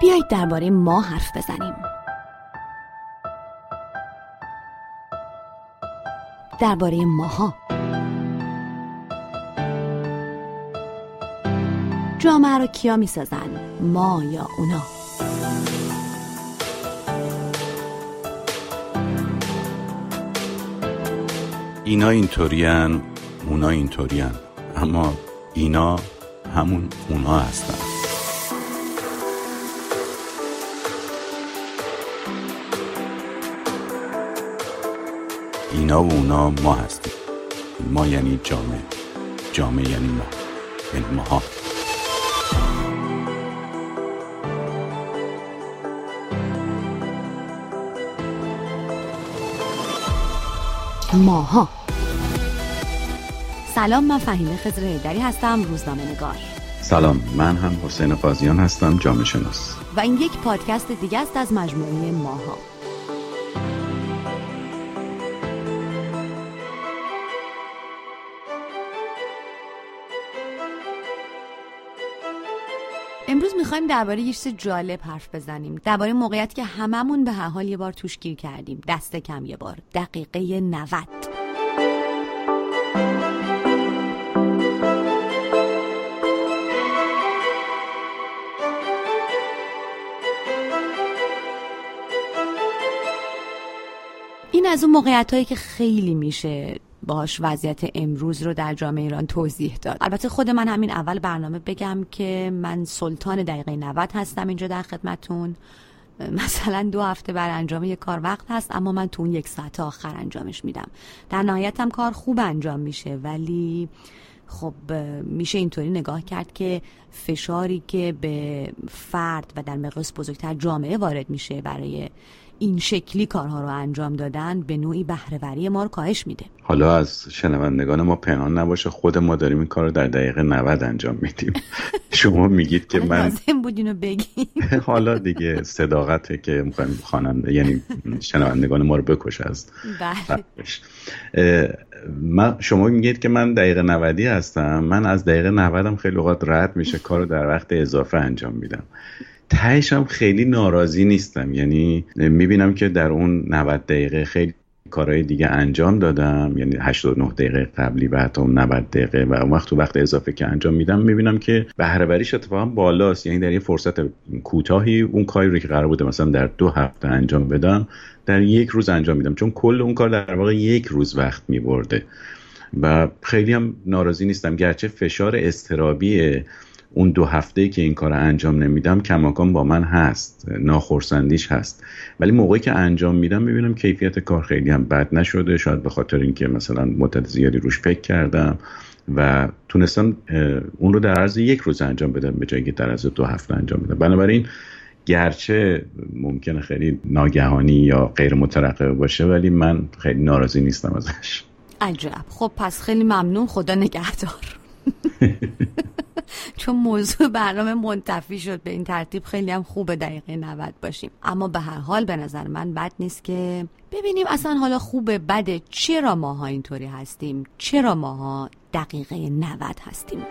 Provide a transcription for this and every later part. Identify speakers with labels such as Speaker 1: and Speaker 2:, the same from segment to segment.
Speaker 1: بیایید درباره ما حرف بزنیم. درباره ماها. جامعه رو کیا می‌سازن؟ ما یا اونا؟
Speaker 2: اینا اینطورین اونا اینطورین اما اینا همون اونا هستن. اینا و اونا ما هستیم. ما یعنی جامعه. جامعه یعنی ما. یعنی ماها.
Speaker 1: ماها. سلام من فهیمه خضر هیدری هستم روزنامه نگار.
Speaker 2: سلام من هم حسین قاضیان هستم جامعه شناس.
Speaker 1: و این یک پادکست دیگه است از مجموعه ماها. می‌خوایم درباره یه چیز جالب حرف بزنیم. درباره موقعیتی که هممون به هر حال یه بار توش گیر کردیم. دست کم یه بار. دقیقه 90 این از اون موقعیت هایی که خیلی میشه باش وضعیت امروز رو در جامعه ایران توضیح داد. البته خود من همین اول برنامه بگم که من سلطان دقیقه 90 هستم اینجا در خدمتون. مثلا دو هفته بر انجام یک کار وقت هست اما من تو اون یک ساعت آخر انجامش میدم. در نهایت هم کار خوب انجام میشه ولی خب میشه اینطوری نگاه کرد که فشاری که به فرد و در مقیاس بزرگتر جامعه وارد میشه برای این شکلی کارها رو انجام دادن به نوعی بهرهوری ما رو کاهش میده.
Speaker 2: حالا از شنوندگان ما پنهان نباشه خود ما داریم این کار رو در دقیقه 90 انجام میدیم. شما میگید که من
Speaker 1: لازم بود اینو بگی
Speaker 2: حالا دیگه صداقته که می‌خوایم خواننده یعنی شنوندگان ما رو بکش از
Speaker 1: بله.
Speaker 2: من شما میگید که من دقیقه 90 هستم. من از دقیقه 90 هم خیلی اوقات رد میشه کار رو در وقت اضافه انجام میدم. تهش خیلی ناراضی نیستم. یعنی می‌بینم که در اون 90 دقیقه خیلی کارهای دیگه انجام دادم. یعنی 89 دقیقه قبلی و حتی 90 دقیقه و اون وقت تو وقت اضافه که انجام میدم می‌بینم که بهرهوریش اتفاقا بالاست. یعنی در یه فرصت کوتاهی اون کاری رو که قرار بوده مثلا در دو هفته انجام بدم در یک روز انجام میدم. چون کل اون کار در واقع یک روز وقت میبرده. و خیلی هم ناراضی نیستم. گرچه فشار استرابی اون دو هفته که این کار انجام نمیدم کماکان با من هست. ناخرسندیش هست. ولی موقعی که انجام میدم می‌بینم کیفیت کار خیلی هم بد نشده. شاید به خاطر اینکه مثلا مدت زیادی روش فکر کردم و تونستم اون رو در عرض یک روز انجام بدم به جایی که در عرض دو هفته انجام بدم. بنابراین گرچه ممکنه خیلی ناگهانی یا غیر مترقبه باشه ولی من خیلی ناراضی نیستم ازش.
Speaker 1: عجب. خب پس خیلی ممنون. خدا نگهدار. چون موضوع برنامه منتفی شد به این ترتیب خیلی هم خوبه دقیقه 90 باشیم. اما به هر حال به نظر من بد نیست که ببینیم اصلا حالا خوبه بده چرا ماها اینطوری هستیم؟ چرا ماها دقیقه 90 هستیم؟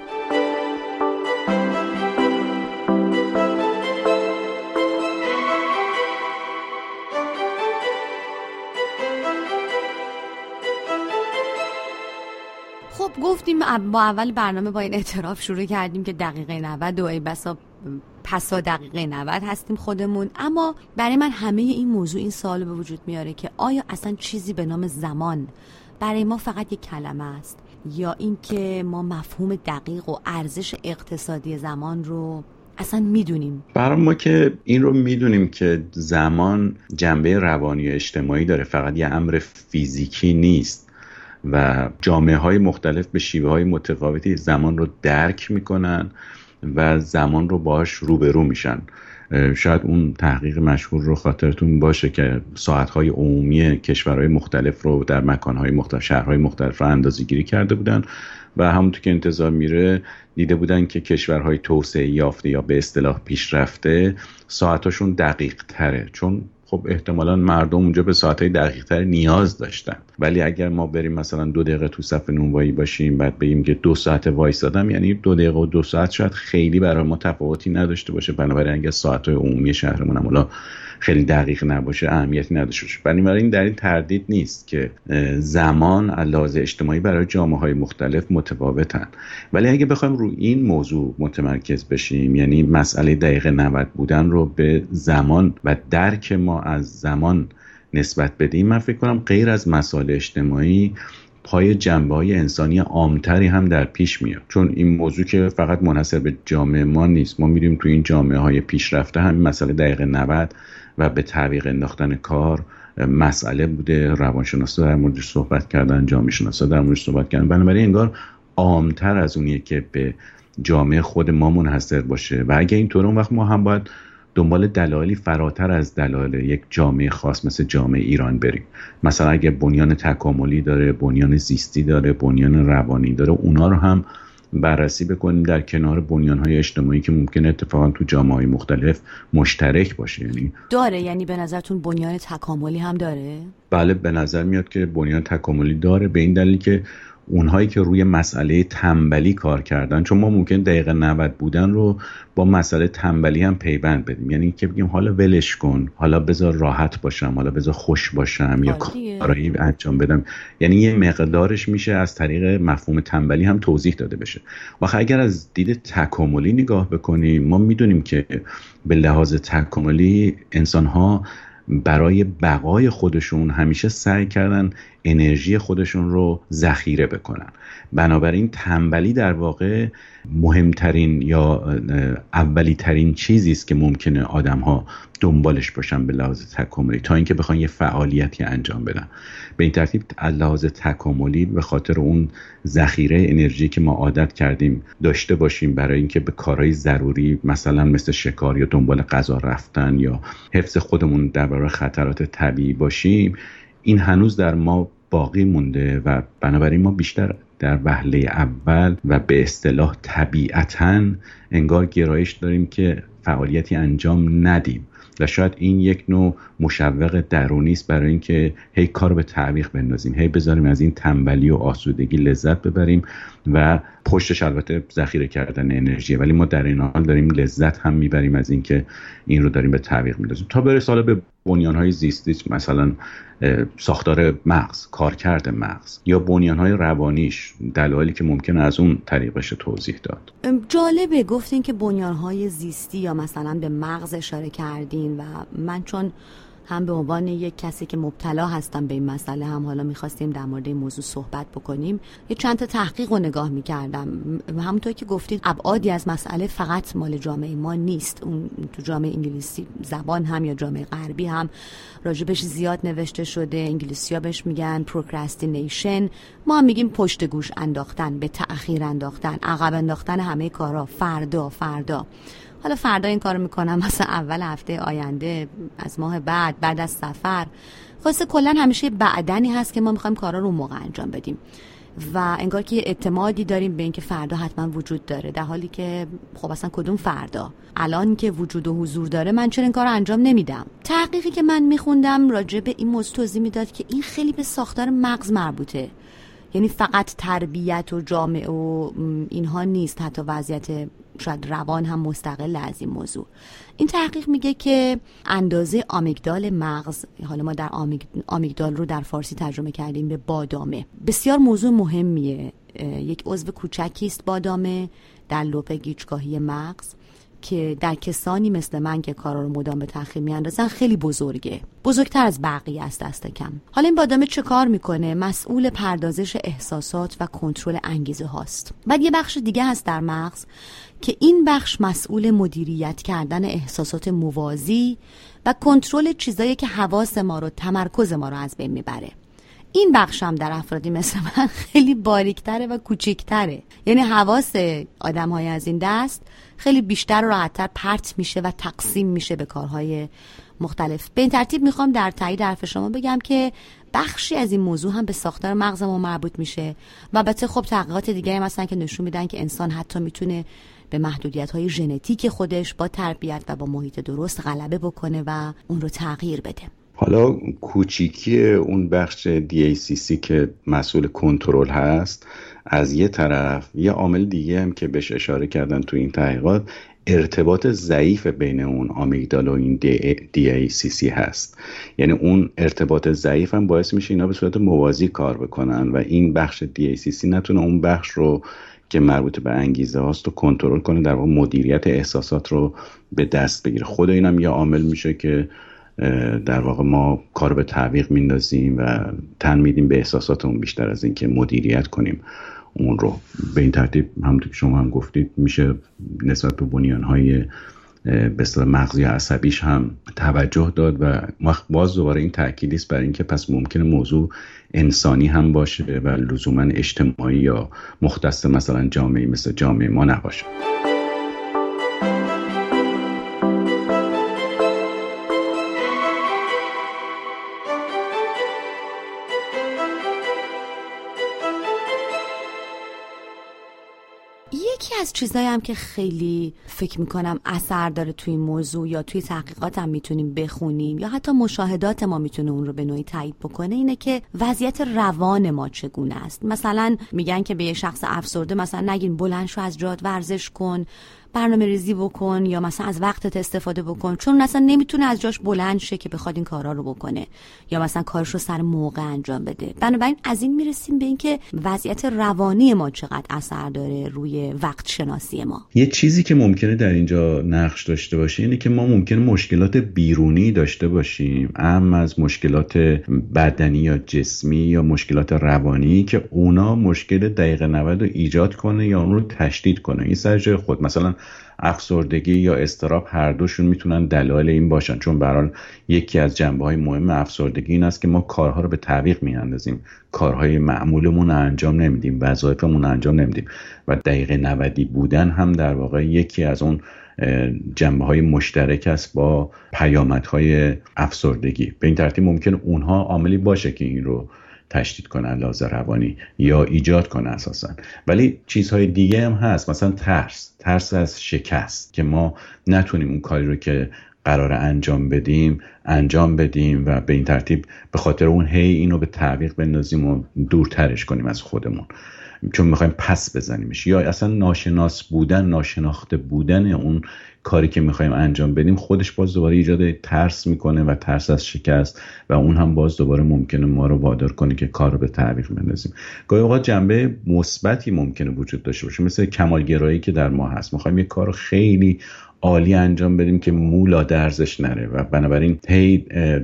Speaker 1: گفتیم با اول برنامه با این اعتراف شروع کردیم که دقیقه 90 و ای بسا پسا دقیقه 90 هستیم خودمون. اما برای من همه این موضوع این سوال به وجود میاره که آیا اصلا چیزی به نام زمان برای ما فقط یک کلمه است؟ یا اینکه ما مفهوم دقیق و ارزش اقتصادی زمان رو اصلا می‌دونیم؟
Speaker 2: برای ما که این رو می‌دونیم که زمان جنبه روانی و اجتماعی داره. فقط یه امر فیزیکی نیست. و جامعه های مختلف به شیوه های متفاوتی زمان رو درک می‌کنن و زمان رو باش روبرو میشن. شاید اون تحقیق مشهور رو خاطرتون باشه که ساعتهای عمومی کشورهای مختلف رو در مکانهای مختلف شهرهای مختلف رو اندازه گیری کرده بودن و همونطور که انتظار میره دیده بودن که کشورهای توسعه یافته یا به اصطلاح پیشرفته ساعتاشون دقیق تره چون خب احتمالا مردم اونجا به ساعتهای دقیقتر نیاز داشتن. ولی اگر ما بریم مثلا دو دقیقه تو صف نونوایی باشیم بعد بگیم که دو ساعت وایسادم یعنی دو دقیقه و دو ساعت شاید خیلی برای ما تفاوتی نداشته باشه. بنابراین اگر ساعتهای عمومی شهرمون هم خیلی دقیق نباشه اهمیتی نداشته باشه. بنابراین در این تردید نیست که زمان علاوه اجتماعی برای جامعه های مختلف متفاوتن. ولی اگه بخوایم رو این موضوع متمرکز بشیم یعنی مسئله دقیقه 90 بودن رو به زمان و درک ما از زمان نسبت بدیم من فکر کنم غیر از مسائل اجتماعی پای جنبه های انسانی عامتری هم در پیش میاد. چون این موضوع که فقط منحصر به جامعه ما نیست. ما میریم تو این جامعه های پیشرفته همین مسئله دقیقه 90 و به تعویق انداختن کار مسئله بوده روانشناسا در موردش صحبت کردن جامعه شناسا در موردش صحبت کردن. بنابراین انگار عامتر از اونیه که به جامعه خود ما منحصر باشه. و اگه اینطور اون وقت ما هم باید دنبال دلایلی فراتر از دلایل یک جامعه خاص مثل جامعه ایران بریم. مثلا اگه بنیان تکاملی داره بنیان زیستی داره بنیان روانی داره اونا رو هم بررسی بکنیم در کنار بنیان های اجتماعی که ممکن اتفاقا تو جامعه های مختلف مشترک باشه یعنی
Speaker 1: داره یعنی به نظرتون بنیان تکاملی هم داره؟
Speaker 2: بله به نظر میاد که بنیان تکاملی داره به این دلیل که اونهایی که روی مسئله تنبلی کار کردن چون ما ممکن دقیقه 90 بودن رو با مسئله تنبلی هم پیوند بدیم. یعنی که بگیم حالا ولش کن حالا بذار راحت باشم حالا بذار خوش باشم یا کارایی انجام بدم. یعنی یه مقدارش میشه از طریق مفهوم تنبلی هم توضیح داده بشه. و اگر از دید تکاملی نگاه بکنیم ما می‌دونیم که به لحاظ تکاملی انسان ها برای بقای خودشون همیشه سعی کردن انرژی خودشون رو ذخیره بکنن. بنابراین تنبلی در واقع مهمترین یا اولی ترین چیزی است که ممکنه آدم ها دنبالش باشن به لحاظ تکاملی تا اینکه بخوان یه فعالیتی انجام بدن. به این ترتیب لحاظ تکاملی به خاطر اون ذخیره انرژی که ما عادت کردیم داشته باشیم برای اینکه به کارهای ضروری مثلا مثل شکار یا دنبال غذا رفتن یا حفظ خودمون در برابر خطرات طبیعی باشیم این هنوز در ما باقی مونده و بنابراین ما بیشتر در وهله اول و به اصطلاح طبیعتا انگار گرایش داریم که فعالیتی انجام ندیم. و شاید این یک نوع مشوق درونی است برای اینکه هی کار به تعویق بندازیم هی بذاریم از این تنبلی و آسودگی لذت ببریم و پشتش البته ذخیره کردن انرژی ولی ما در این حال داریم لذت هم می‌بریم از اینکه این رو داریم به تعویق میندازیم. تا برسه حالا به های زیستی مثلا ساختار مغز کارکرد مغز یا های روانیش دلایلی که ممکن از اون طریقش توضیح داد.
Speaker 1: جالبه گفتین که های زیستی یا مثلا به مغز اشاره کردین و من چون هم به عنوان یک کسی که مبتلا هستم به این مسئله هم حالا می‌خواستیم در مورد این موضوع صحبت بکنیم یه چند تا تحقیق رو نگاه می‌کردم. همونطور که گفتید ابعادی از مسئله فقط مال جامعه ما نیست. اون تو جامعه انگلیسی زبان هم یا جامعه غربی هم راجبش زیاد نوشته شده انگلیسی ها بهش میگن procrastination ما هم میگیم پشت گوش انداختن به تأخیر انداختن عقب انداختن همه کارا فردا فردا. حالا فردا این کارو می‌کنم. مثلا اول هفته آینده از ماه بعد بعد از سفر. خاصه کلا همیشه بعدنی هست که ما می‌خوایم کارا رو موقع انجام بدیم. و انگار که اعتمادی داریم به اینکه فردا حتما وجود داره. در حالی که خب اصلا کدوم فردا؟ الان که وجود و حضور داره من چرا این کار انجام نمیدم؟ تحقیقی که من میخوندم راجع به این موضوع توضیح می‌داد که این خیلی به ساختار مغز مربوطه. یعنی فقط تربیت و جامعه و اینها نیست. حتی وضعیت شاید روان هم مستقل از این موضوع. این تحقیق میگه که اندازه آمیگدال مغز حالا ما در آمیگدال رو در فارسی ترجمه کردیم به بادامه. بسیار موضوع مهمیه. یک عضو کوچکی است بادامه در لوپ گیچگاهی مغز که در کسانی مثل من که کارا رو مدام به تاخیر میاندازن خیلی بزرگه. بزرگتر از بقیه است دست کم. حالا این بادامه چه کار می‌کنه؟ مسئول پردازش احساسات و کنترل انگیزه هاست بعد یه بخش دیگه هست در مغز. که این بخش مسئول مدیریت کردن احساسات موازی و کنترل چیزایی که حواس ما رو تمرکز ما رو از بین می‌بره. این بخش هم در افرادی مثل من خیلی باریکتره و کوچیکتره یعنی حواس آدم های از این دست خیلی بیشتر و راحتتر پرت میشه و تقسیم میشه به کارهای مختلف. به این ترتیب می‌خوام در تایید حرف شما بگم که بخشی از این موضوع هم به ساختار مغز ما مربوط میشه. و البته خب تحقیقات دیگه مثلا که نشون میدن که انسان حتی می‌تونه به محدودیت های ژنتیک خودش با تربیت و با محیط درست غلبه بکنه و اون رو تغییر بده.
Speaker 2: حالا کوچیکی اون بخش DACC که مسئول کنترل هست از یه طرف یه عامل دیگه هم که بهش اشاره کردن تو این تحقیقات ارتباط ضعیف بین اون آمیگدال و این DACC هست. یعنی اون ارتباط ضعیف هم باعث میشه اینا به صورت موازی کار بکنن و این بخش DACC نتونه اون بخش رو که مربوط به انگیزه هاست رو کنترل کنه در واقع مدیریت احساسات رو به دست بگیره. خود اینم یه عامل میشه که در واقع ما کار به تعویق میندازیم و تن میدیم به احساساتمون بیشتر از اینکه مدیریت کنیم اون رو. به این ترتیب همونطور که شما هم گفتید میشه نسبت به بنیانهای به اصطلاح مغزی عصبیش هم توجه داد و باز دوباره این تاکید است بر اینکه پس ممکنه موضوع انسانی هم باشه و لزوما اجتماعی یا مختص مثلا جامعه مثل جامعه ما نباشه.
Speaker 1: از چیزایی هم که خیلی فکر می‌کنم اثر داره توی این موضوع یا توی تحقیقات هم می‌تونیم بخونیم یا حتی مشاهدات ما می‌تونه اون رو به نوعی تایید بکنه اینه که وضعیت روان ما چگونه است. مثلا میگن که به یه شخص افسرده مثلا نگین بلند شو از جاد ورزش کن. برنامه ریزی بکن یا مثلا از وقتت استفاده بکن. چون مثلا نمی‌تونه از جاش بلند شه که بخواد این کارا رو بکنه. یا مثلا کارش رو سر موقع انجام بده. بنابراین از این می‌رسیم به اینکه وضعیت روانی ما چقدر اثر داره روی وقت شناسی ما.
Speaker 2: یه چیزی که ممکنه در اینجا نقش داشته باشه اینه که ما ممکنه مشکلات بیرونی داشته باشیم. اما از مشکلات بدنی یا جسمی یا مشکلات روانی که اونا مشکل دقیقه 90 رو ایجاد کنه یا اون رو تشدید کنه. این سر خود. مثلا افسردگی یا استراب هر دوشون می‌تونن دلایل این باشن. چون برحال یکی از جنبه های مهم افسردگی این است که ما کارها رو به تعویق میاندازیم. کارهای معمولمون انجام نمیدیم وظایفمون انجام نمیدیم و دقیقه نودی بودن هم در واقع یکی از اون جنبه های مشترک است با پیامدهای افسردگی. به این ترتیب ممکن اونها عاملی باشه که این رو تشدید کنه لحاظ روانی یا ایجاد کنه اساسا. ولی چیزهای دیگه هم هست. مثلا ترس. ترس از شکست که ما نتونیم اون کاری رو که قرار انجام بدیم انجام بدیم و به این ترتیب به خاطر اون هی اینو به تعویق بندازیم و دورترش کنیم از خودمون. چون می‌خوایم پس بزنیمش. یا اصلا ناشناس بودن ناشناخته بودن اون کاری که می‌خوایم انجام بدیم خودش باز دوباره ایجاد ترس می‌کنه و ترس از شکست و اون هم باز دوباره ممکنه ما رو وادار کنه که کار رو به تعویق بندازیم. گاهی اوقات جنبه مثبتی ممکنه وجود داشته باشه مثل کمالگرایی که در ما هست. می‌خوایم یه کار خیلی عالی انجام بدیم که مولا درزش نره و بنابراین هی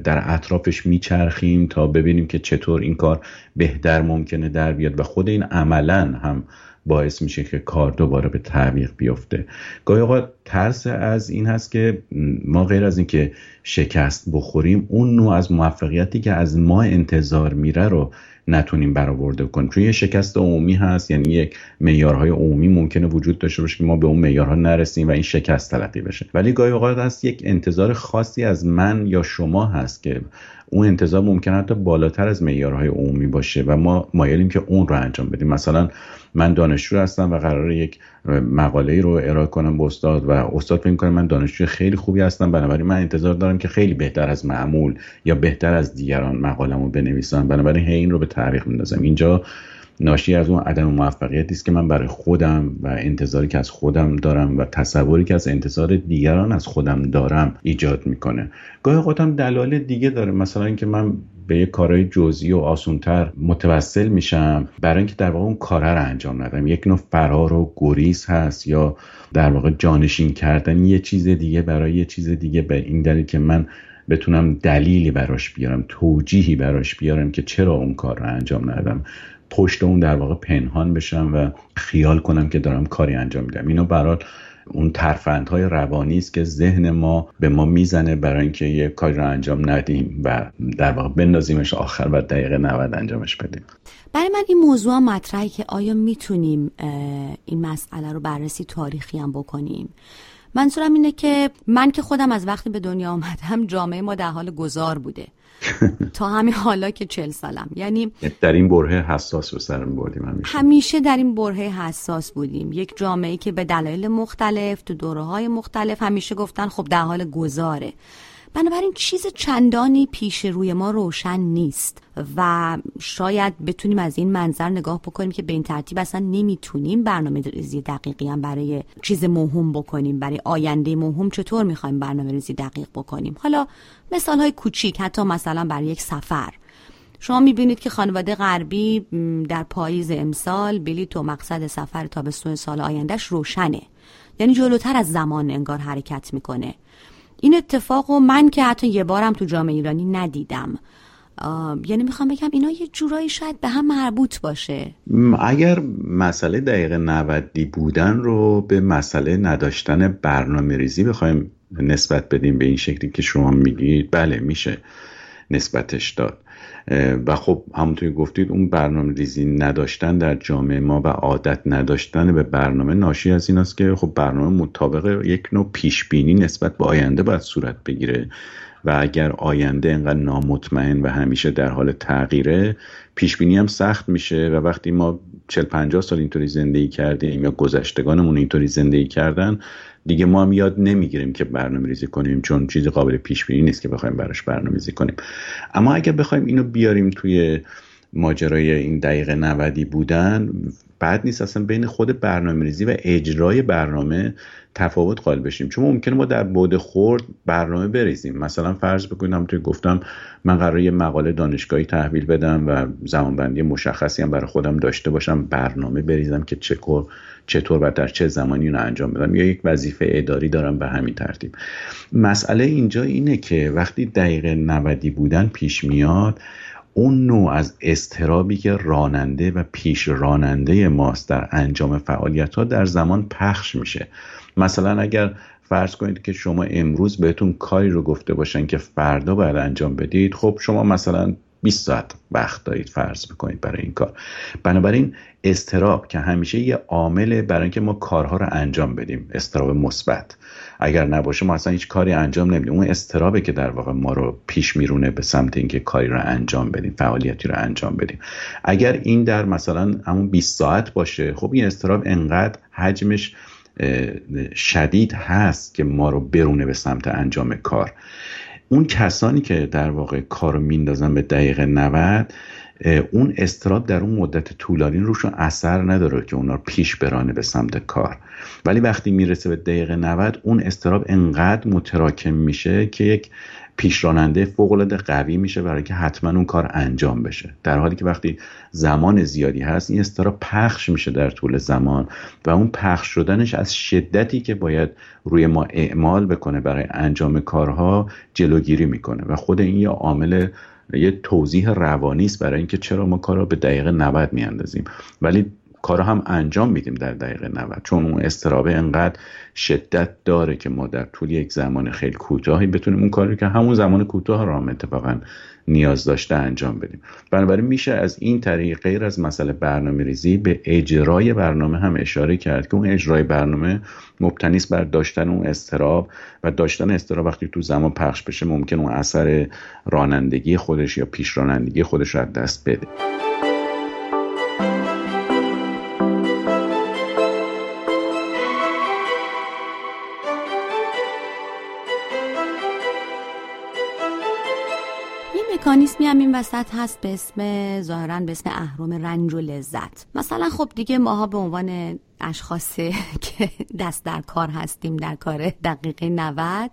Speaker 2: در اطرافش میچرخیم تا ببینیم که چطور این کار بهتر ممکنه در بیاد و خود این عملا هم باعث میشه که کار دوباره به تعویق بیفته. گاهی اوقات ترس از این هست که ما غیر از اینکه شکست بخوریم اون نوع از موفقیتی که از ما انتظار میره رو نتونیم برآورده کنیم. چون یه شکست عمومی هست یعنی یک معیارهای عمومی ممکنه وجود داشته باشه که ما به اون معیارها نرسیم و این شکست تلقی بشه. ولی گاهی اوقات هست یک انتظار خاصی از من یا شما هست که اون انتظار ممکن حتی بالاتر از معیارهای عمومی باشه و ما مایلیم که اون رو انجام بدیم. مثلا من دانشجو هستم و قرار یک مقاله رو ارائه کنم به استاد و استاد فکر کنه من دانشجو خیلی خوبی هستم بنابراین من انتظار دارم که خیلی بهتر از معمول یا بهتر از دیگران مقالمو بنویسم. بنابراین هی این رو به تعریق میندازم. اینجا ناشی از اون عدم موفقیتی است که من برای خودم و انتظاری که از خودم دارم و تصوری که از انتظار دیگران از خودم دارم ایجاد می‌کنه. گاهی اوقات دلایل دیگه داره. مثلا اینکه من به یه کارهای جزئی و آسونتر متوسل میشم برای اینکه در واقع اون کاره رو انجام ندم. یک نوع فرار و گریز هست یا در واقع جانشین کردن یه چیز دیگه برای یه چیز دیگه به این دلیل که من بتونم دلیلی براش بیارم توجیهی براش بیارم که چرا اون کار رو انجام ندم. پشت اون در واقع پنهان بشم و خیال کنم که دارم کاری انجام میدم. اینو برای اون ترفندهای روانی است که ذهن ما به ما می‌زنه برای اینکه یه کاری رو انجام ندیم و در واقع بندازیمش آخر و دقیقه 90 انجامش بدیم.
Speaker 1: برای من این موضوع مطرحی که آیا می‌تونیم این مسئله رو بررسی تاریخی هم بکنیم؟ منظورم اینه که من که خودم از وقتی به دنیا آمدم جامعه ما در حال گذار بوده. تا همین حالا که چل سالم. یعنی
Speaker 2: در این بره حساس رو سر بردیم
Speaker 1: همیشه. همیشه در این بره حساس بودیم. یک جامعه که به دلایل مختلف تو دوره های مختلف همیشه گفتن خب در حال گذاره. بنابراین چیز چندانی پیش روی ما روشن نیست و شاید بتونیم از این منظر نگاه بکنیم که به این ترتیب اصلا نمی‌تونیم برنامه ریزی دقیقی هم برای چیز مهم بکنیم برای آینده مهم چطور می‌خوایم برنامه ریزی دقیق بکنیم. حالا مثال های کوچیک حتی مثلا برای یک سفر. شما می‌بینید که خانواده غربی در پاییز امسال بلیط و مقصد سفر تابستون سال آیندهش روشنه. یعنی جلوتر از زمان انگار حرکت می‌کنه. این اتفاق و من که حتی یه بارم تو جامعه ایرانی ندیدم. یعنی می‌خوام بگم اینا یه جورایی شاید به هم مربوط باشه.
Speaker 2: اگر مسئله دقیقه نودی بودن رو به مسئله نداشتن برنامه ریزی بخوایم نسبت بدیم به این شکلی که شما میگید بله میشه نسبتش داد. و خب همونطوری گفتید اون برنامه ریزی نداشتن در جامعه ما و عادت نداشتن به برنامه ناشی از این است که خب برنامه مطابق یک نوع پیش بینی نسبت به آینده باید صورت بگیره. و اگر آینده انقدر نامطمئن و همیشه در حال تغییره پیش بینی هم سخت میشه و وقتی ما 40 50 سال اینطوری زندگی کردیم یا گذشتگانمون اینطوری زندگی کردن دیگه ما هم یاد نمی‌گیریم که برنامه ریزی کنیم چون چیزی قابل پیش بینی نیست که بخوایم براش برنامه ریزی کنیم. اما اگر بخوایم اینو بیاریم توی ماجرای این دقیقه نودی بودن بعد نیست اصلا بین خود برنامه ریزی و اجرای برنامه تفاوت قائل بشیم. چون ممکنه ما در بود خورد برنامه بریزیم. مثلا فرض بکنم توی گفتم من قرار یه مقاله دانشگاهی تحویل بدم و زمانبندی مشخصی هم برای خودم داشته باشم برنامه بریزم که چکر چطور و در چه زمانی رو انجام بدم. یا یک وظیفه اداری دارم به همین ترتیب. مسئله اینجا اینه که وقتی دقیقه نودی بودن پیش میاد اون نوع از استرابی که راننده و پیش راننده ماست در انجام فعالیت ها در زمان پخش میشه. مثلا اگر فرض کنید که شما امروز بهتون کاری رو گفته باشن که فردا باید انجام بدید خب شما مثلا 20 ساعت وقت دارید فرض بکنید برای این کار. بنابراین استراب که همیشه یه عامل برای اینکه ما کارها رو انجام بدیم استراب مثبت. اگر نباشه ما اصلا هیچ کاری انجام نمیدیم. اون استرابه که در واقع ما رو پیش میرونه به سمت اینکه کاری رو انجام بدیم فعالیتی رو انجام بدیم. اگر این در مثلا همون 20 ساعت باشه خب این استراب انقدر حجمش شدید هست که ما رو برونه به سمت انجام کار. اون کسانی که در واقع کار رو میندازن به دقیقه 90 اون استراب در اون مدت طولانی روشون اثر نداره که اونا پیش برانه به سمت کار. ولی وقتی می‌رسه به دقیقه 90 اون استراب انقدر متراکم میشه که یک پیشراننده فوق العاده قوی میشه برای که حتما اون کار انجام بشه. در حالی که وقتی زمان زیادی هست این استرا پخش میشه در طول زمان و اون پخش شدنش از شدتی که باید روی ما اعمال بکنه برای انجام کارها جلوگیری می‌کنه. و خود این یه عامل یه توضیح روانی است برای اینکه چرا ما کار رو به دقیقه 90 میاندازیم. ولی کار هم انجام میدیم در دقیقه 90 چون اون استرابه انقدر شدت داره که ما در طول یک زمان خیلی کوتاهی بتونیم اون کاری که همون زمان کوتاه را هم اتفاقا نیاز داشته انجام بدیم. بنابراین میشه از این طریق غیر از مسئله برنامه ریزی به اجرای برنامه هم اشاره کرد که اون اجرای برنامه مبتنی است بر داشتن اون استراب و داشتن استراب وقتی تو زمان پخش بشه ممکن اون اثر رانندگی خودش یا پیش رانندگی خودش رو دست بده.
Speaker 1: مکانیسمی هم این وسط هست به اسم ظاهرا به اسم اهرم رنج و لذت. مثلا خب دیگه ماها به عنوان اشخاصی که دست در کار هستیم در کار دقیقه 90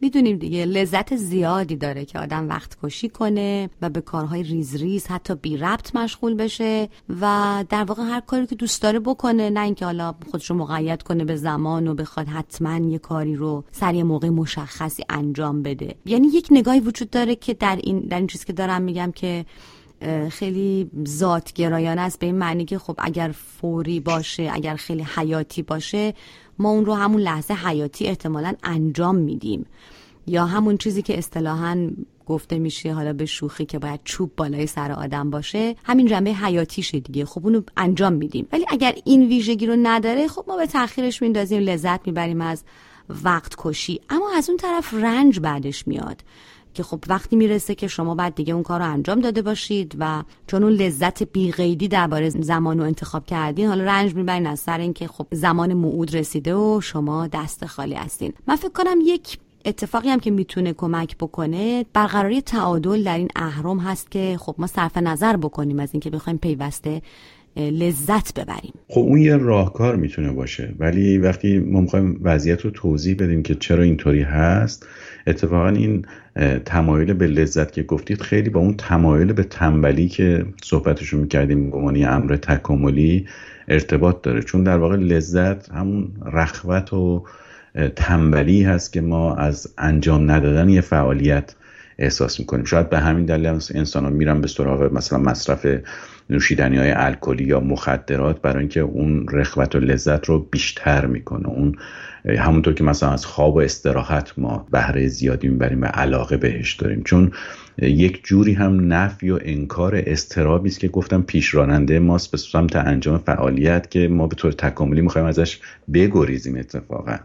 Speaker 1: می‌دونیم دیگه لذت زیادی داره که آدم وقت کشی کنه و به کارهای ریز ریز حتی بی ربط مشغول بشه و در واقع هر کاری که دوست داره بکنه نه اینکه حالا خودش رو مقید کنه به زمان و بخواد حتما یه کاری رو سر یه موقع مشخصی انجام بده. یعنی یک نگاهی وجود داره که در این در این چیزی که دارم میگم که خیلی ذاتگرایانه است به این معنی که خب اگر فوری باشه اگر خیلی حیاتی باشه ما اون رو همون لحظه حیاتی احتمالا انجام میدیم. یا همون چیزی که اصطلاحا گفته میشه حالا به شوخی که باید چوب بالای سر آدم باشه همین جنبه حیاتیشه دیگه. خب اونو انجام میدیم. ولی اگر این ویژگی رو نداره خب ما به تاخیرش میندازیم لذت می‌بریم از وقت کشی. اما از اون طرف رنج بعدش میاد. که خب وقتی می‌رسه که شما بعد دیگه اون کار رو انجام داده باشید و چون اون لذت بیقیدی درباره زمان رو انتخاب کردین حالا رنج می‌برین از سر اینکه خب زمان موعود رسیده و شما دست خالی هستین. من فکر کنم یک اتفاقی هم که می‌تونه کمک بکنه برقراری تعادل در این اهرم هست که خب ما صرف نظر بکنیم از اینکه بخوایم پیوسته لذت ببریم.
Speaker 2: خب اون یه راهکار می‌تونه باشه ولی وقتی ما می‌خوایم وضعیت رو توضیح بدیم که چرا اینطوری هست اتفاقا این تمایل به لذت که گفتید خیلی با اون تمایل به تنبلی که صحبتشو می‌کردیم به عنوان امر تکاملی ارتباط داره. چون در واقع لذت همون رخوت و تنبلی هست که ما از انجام ندادن یه فعالیت احساس می‌کنیم. شاید به همین دلیل انسان ها میرن به سراغ مثلا مصرف نوشیدنی های الکلی یا مخدرات برای اینکه اون رخوت و لذت رو بیشتر می‌کنه. اون همونطور که مثلا از خواب و استراحت ما بهره زیادی می‌بریم و علاقه بهش داریم. چون یک جوری هم نفی و انکار استرابی است که گفتم پیش راننده ماست به سمت انجام فعالیت که ما به طور تکاملی می‌خوایم ازش بگریزیم اتفاقا.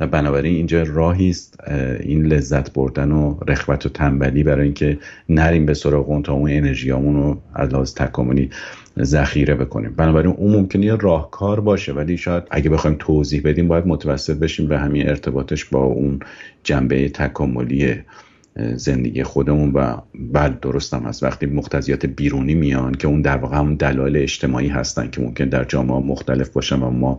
Speaker 2: و بنابراین اینجا راهی است این لذت بردن و رخوت و تنبلی برای اینکه نریم به سراغ اون تا اون انرژیامون رو از تکاملی ذخیره بکنیم. بنابراین اون ممکنه یه راهکار باشه ولی شاید اگه بخوایم توضیح بدیم باید متوسط بشیم به همین ارتباطش با اون جنبه تکاملی زندگی خودمون و بعد درستم هست. وقتی مختزیات بیرونی میان که اون در واقع همون دلایل اجتماعی هستن که ممکن در جامعه مختلف باشن و ما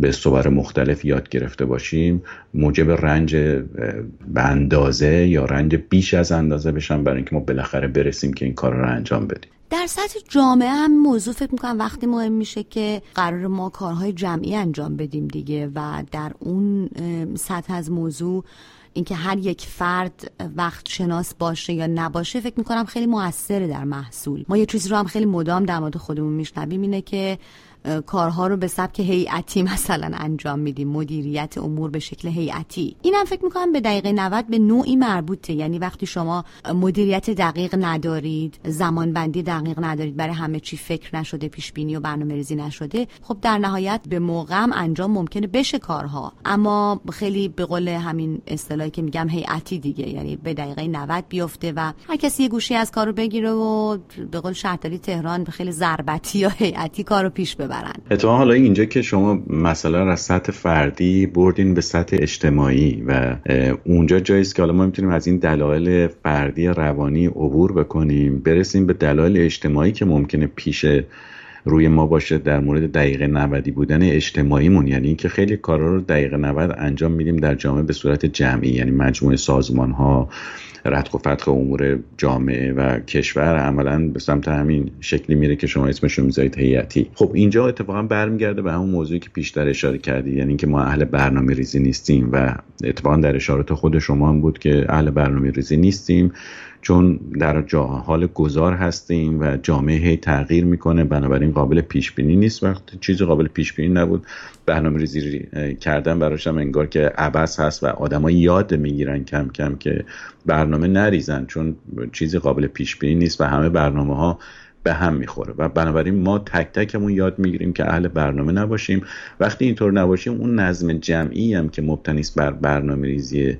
Speaker 2: به صور مختلف یاد گرفته باشیم موجب رنج به اندازه یا رنج بیش از اندازه بشن برای اینکه ما بالاخره برسیم که این کار رو انجام بدیم.
Speaker 1: در سطح جامعه هم موضوع فکر می‌کنم وقتی مهم میشه که قرار ما کارهای جمعی انجام بدیم دیگه و در اون سطح از موضوع اینکه هر یک فرد وقت شناس باشه یا نباشه فکر می‌کنم خیلی موثره در محصول. ما یه چیزی رو هم خیلی مدام در مورد خودمون میشنویم اینه که کارها رو به سبک هیئتی مثلا انجام میدیم. مدیریت امور به شکل هیئتی. اینم فکر می‌کنم به دقیقه 90 به نوعی مربوطه. یعنی وقتی شما مدیریت دقیق ندارید زمان بندی دقیق ندارید برای همه چی فکر نشده پیش بینی و برنامه ریزی نشده خب در نهایت به موقع انجام ممکنه بشه کارها. اما خیلی به قول همین اصطلاحی که میگم هیئتی دیگه. یعنی به دقیقه 90 بیفته و هر کسی یه گوشی از کارو بگیره و به قول شهرداری تهران به خیلی ضربتی یا هیئتی کارو پیش ببره.
Speaker 2: اتفاقا حالا اینجا که شما مثلا از سطح فردی بردین به سطح اجتماعی و اونجا جاییست که حالا ما می‌تونیم از این دلایل فردی روانی عبور بکنیم برسیم به دلایل اجتماعی که ممکنه پیش روی ما باشه در مورد دقیقه 90 بودن اجتماعیمون. یعنی اینکه خیلی کارا رو دقیقه 90 انجام میدیم در جامعه به صورت جمعی. یعنی مجموعه سازمان ها ردخ و فتخ امور جامعه و کشور عملا به سمت همین شکلی میره که شما اسمش رو می‌ذارید هیئتی. خب اینجا اتفاقا برمیگرده به همون موضوعی که پیشتر اشاره کردی. یعنی اینکه ما اهل برنامه ریزی نیستیم و اتفاقا در اشارات خود شما هم بود که اهل برنامه ریزی نیستیم. چون در جا حال گذار هستیم و جامعه هی تغییر می‌کنه بنابراین قابل پیش بینی نیست. وقتی چیزی قابل پیش بینی نبود برنامه ریزی کردن براش هم انگار که عبس هست و آدما یاد می‌گیرن کم کم که برنامه نریزن چون چیزی قابل پیش بینی نیست و همه برنامه ها به هم می‌خوره. و بنابراین ما تک تکمون یاد می‌گیریم که اهل برنامه نباشیم. وقتی اینطور نباشیم اون نظم جمعی هم که مبتنی بر برنامه ریزی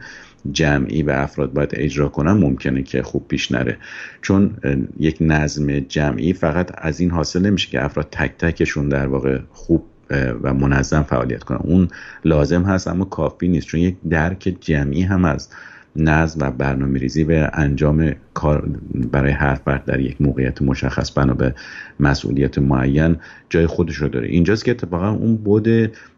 Speaker 2: جمعی و افراد باید اجرا کنن ممکنه که خوب پیش نره. چون یک نظم جمعی فقط از این حاصل نمیشه که افراد تک تکشون در واقع خوب و منظم فعالیت کنن. اون لازم هست اما کافی نیست چون یک درک جمعی هم از نظم و برنامه ریزی و انجام کار برای هر فرد در یک موقعیت مشخص بنا به مسئولیت معین جای خودش رو داره. اینجاست که اتفاقا اون بود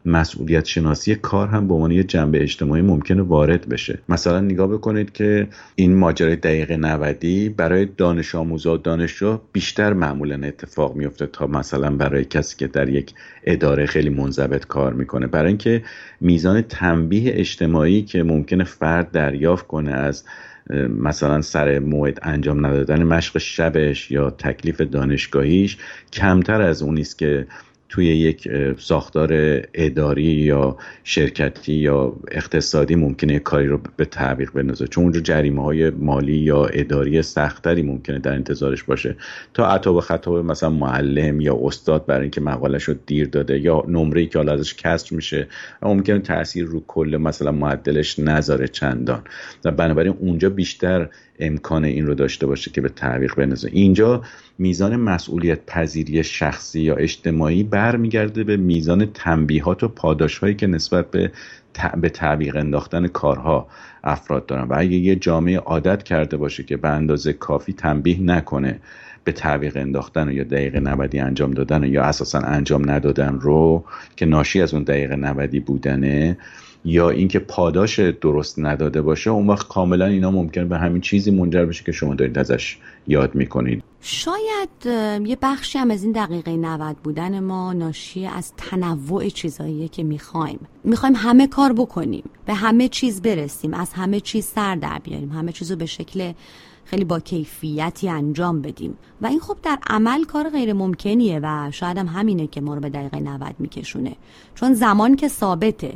Speaker 2: مسئولیت شناسی کار هم به عنوان یه جنبه اجتماعی ممکنه وارد بشه. مثلا نگاه بکنید که این ماجرای دقیقه 90 برای دانش آموزا و دانشجو بیشتر معمولا اتفاق میفته تا مثلا برای کسی که در یک اداره خیلی منضبط کار می‌کنه. برای اینکه میزان تنبیه اجتماعی که ممکنه فرد دریافت کنه از مثلا سر موعد انجام ندادن مشق شبش یا تکلیف دانشگاهیش کمتر از اونی است که توی یک ساختار اداری یا شرکتی یا اقتصادی ممکنه کاری رو به تعویق بندازه. چون اونجا جریمه های مالی یا اداری سختری ممکنه در انتظارش باشه. تا عطا و خطا مثلا معلم یا استاد برای اینکه مقالش رو دیر داده یا نمره که حالا ازش کسر میشه ممکنه تاثیر رو کل مثلا معدلش نذاره چندان. و بنابراین اونجا بیشتر امکان این رو داشته باشه که به تعویق بندازه. اینجا میزان مسئولیت پذیری شخصی یا اجتماعی برمیگرده به میزان تنبیهات و پاداش هایی که نسبت به به تعویق انداختن کارها افراد دارن. و اگه یه جامعه عادت کرده باشه که به اندازه کافی تنبیه نکنه به تعویق انداختن یا دقیقه نودی انجام دادن یا اساسا انجام ندادن رو که ناشی از اون دقیقه نودی بودنه یا اینکه پاداش درست نداده باشه اون وقت کاملا اینا ممکن به همین چیزی منجر بشه که شما دارید ازش یاد می‌کنید.
Speaker 1: شاید یه بخشی هم از این دقیقه 90 بودن ما ناشی از تنوع چیزاییه که می‌خوایم. می‌خوایم همه کار بکنیم به همه چیز برسیم از همه چیز سر در بیاریم همه چیز رو به شکل خیلی با کیفیتی انجام بدیم. و این خب در عمل کار غیر ممکنیه و شاید هم همینه که ما رو به دقیقه 90 میکشونه. چون زمان که ثابته.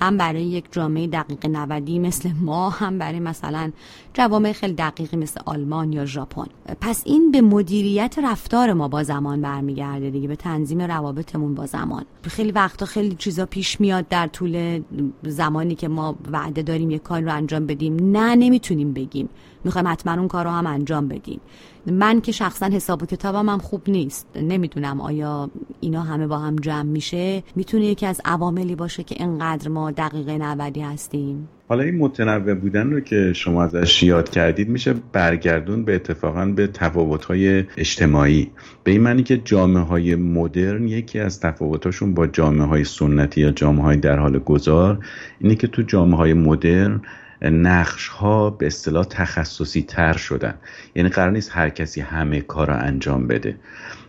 Speaker 1: هم برای یک جامعه دقیق نودی مثل ما هم برای مثلا جوامع خیلی دقیقی مثل آلمان یا ژاپن. پس این به مدیریت رفتار ما با زمان برمیگرده دیگه به تنظیم روابطمون با زمان. خیلی وقتا خیلی چیزا پیش میاد در طول زمانی که ما وعده داریم یک کار رو انجام بدیم. نه نمی‌تونیم بگیم. می‌خوایم حتما اون کار رو هم انجام بدیم. من که شخصا حساب و کتابم هم خوب نیست. نمی‌دونم آیا اینا همه با هم جمع میشه. می‌تونه یکی از عواملی باشه که انقدر ما دقیقه نودی هستیم.
Speaker 2: حالا این متنوع بودن رو که شما ازش یاد کردید میشه برگردون به اتفاقا به تفاوت‌های اجتماعی. به این معنی که جامعه های مدرن یکی از تفاوتاشون با جامعه های سنتی یا جامعه های در حال گذار اینه که تو جامعه های مدرن نقش ها به اصطلاح تخصصی تر شدن. یعنی قرار نیست هر کسی همه کار رو انجام بده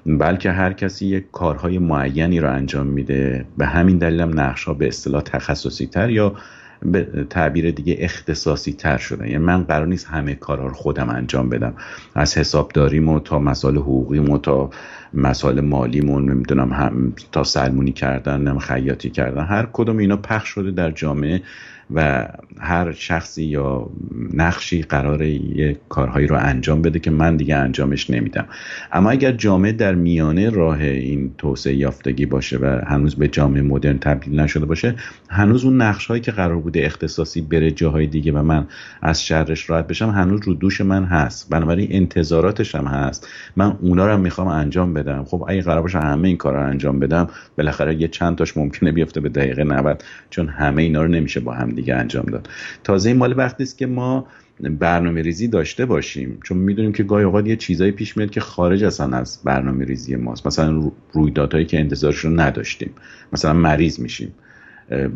Speaker 2: بلکه هر کسی یک کارهای معینی رو انجام میده. به همین دلیل هم نقش ها به اصطلاح تخصصی تر یا به تعبیر دیگه اختصاصی تر شدن. یعنی من قرار نیست همه کارها رو خودم انجام بدم. از حسابداریمو تا مسائل حقوقیمو تا مسائل مالیمون نمی‌دونم هم تا سلمونی کردن خیاطی کردن هر کدوم اینا پخش شده در جامعه. و هر شخصی یا نقشی قراره یه کارهایی رو انجام بده که من دیگه انجامش نمیدم. اما اگر جامعه در میانه راه این توسعه یافتگی باشه و هنوز به جامعه مدرن تبدیل نشده باشه هنوز اون نقش هایی که قرار بوده اختصاصی بره جاهای دیگه و من از شرش راحت بشم هنوز رو دوش من هست. بنابراین انتظاراتش هم هست. من اونا رو هم می‌خوام انجام بدم. خب اگه قرار باشه همه این کار رو انجام بدم بالاخره یه چند تاش ممکنه بیفته به دقیقه 90 چون همه اینا رو نمیشه با هم دیگه انجام داد. تازه این مال وقتی است که ما برنامه ریزی داشته باشیم. چون می‌دونیم که گاهی اوقات یه چیزایی پیش میاد که خارج اصلا از برنامه ریزی ماست. مثلا رویدادهایی که انتظارش رو نداشتیم. مثلا مریض میشیم.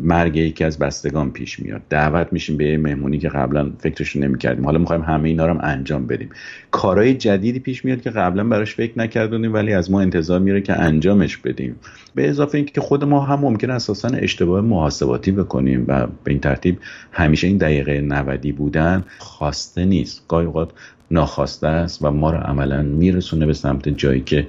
Speaker 2: مرگ یکی از بستگان پیش میاد. دعوت میشیم به یه مهمونی که قبلا فکرش نمی‌کردیم. حالا می‌خوایم همه اینا رو هم انجام بدیم. کارهای جدیدی پیش میاد که قبلا براش فکر نکردونیم ولی از ما انتظار میره که انجامش بدیم. به اضافه اینکه خود ما هم ممکن اساسا اشتباه محاسباتی بکنیم و به این ترتیب همیشه این دقیقه 90 بودن خواسته نیست. گاهی اوقات ناخواسته است و ما رو عملا میرسونه به سمت جایی که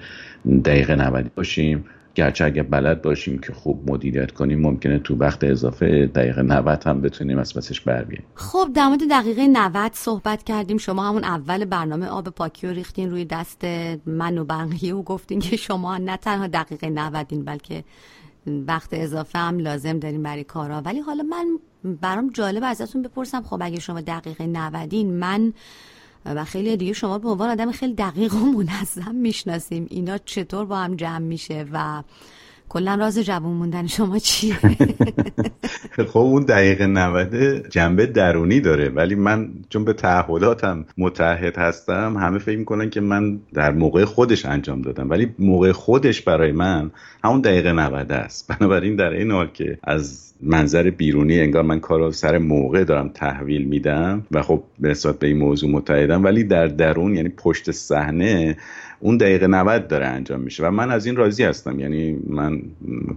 Speaker 2: دقیقه 90 باشیم. گرچه اگه بلد باشیم که خوب مدیریت کنیم ممکنه تو وقت اضافه دقیقه 90 هم بتونیم از پسش بر بیاییم
Speaker 1: خب در مورد دقیقه 90 صحبت کردیم. شما همون اول برنامه آب پاکی رو ریختین روی دست من و بقیه و گفتین که شما نه تنها دقیقه 90 بلکه وقت اضافه هم لازم داریم برای کارا. ولی حالا من برام جالب ازتون بپرسم. خب اگه شما دقیقه 90 من و خیلی دیگه شما به عنوان آدم خیلی دقیق و منظم می‌شناسیم اینا چطور با هم جمع میشه و کلا راز جوون موندن شما چیه؟
Speaker 2: خب اون دقیقه 90 جنبه درونی داره ولی من چون به تعهداتم متحد هستم همه فکر می‌کنن که من در موقع خودش انجام دادم. ولی موقع خودش برای من همون دقیقه 90 است. بنابراین در این حال که از منظر بیرونی انگار من کار رو سر موقع دارم تحویل میدم و خب به نسبت به این موضوع متحدم ولی در درون یعنی پشت صحنه اون دقیقه 90 داره انجام میشه و من از این راضی هستم. یعنی من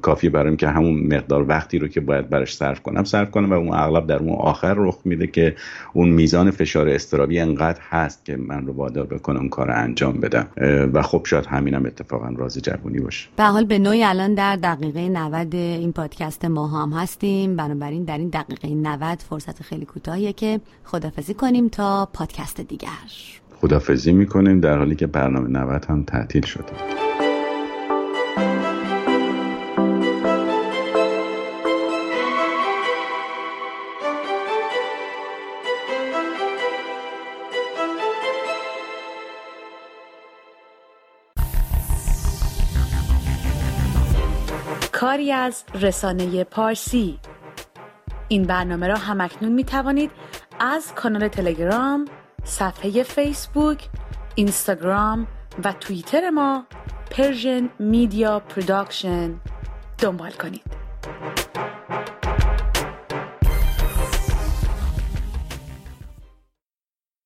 Speaker 2: کافی برام که همون مقدار وقتی رو که باید براش صرف کنم صرف کنم و اون اغلب در اون آخر رخ میده که اون میزان فشار استرابی انقدر هست که من رو وادار بکنم کار انجام بدم. و خب شاید همینم اتفاقا راز جوونی باشه.
Speaker 1: به حال به نوعی الان در دقیقه 90 این پادکست ما هم هستیم. بنابراین در این دقیقه 90 فرصت خیلی کوتاهیه که خدافزی کنیم تا پادکست دیگر.
Speaker 2: خدافزی می‌کنیم در حالی که برنامه 90 هم تعطیل شده.
Speaker 3: کاری از رسانه پارسی. این برنامه را همکنون می توانید از کانال تلگرام، صفحه فیسبوک، اینستاگرام و توییتر ما Persian Media Production دنبال کنید.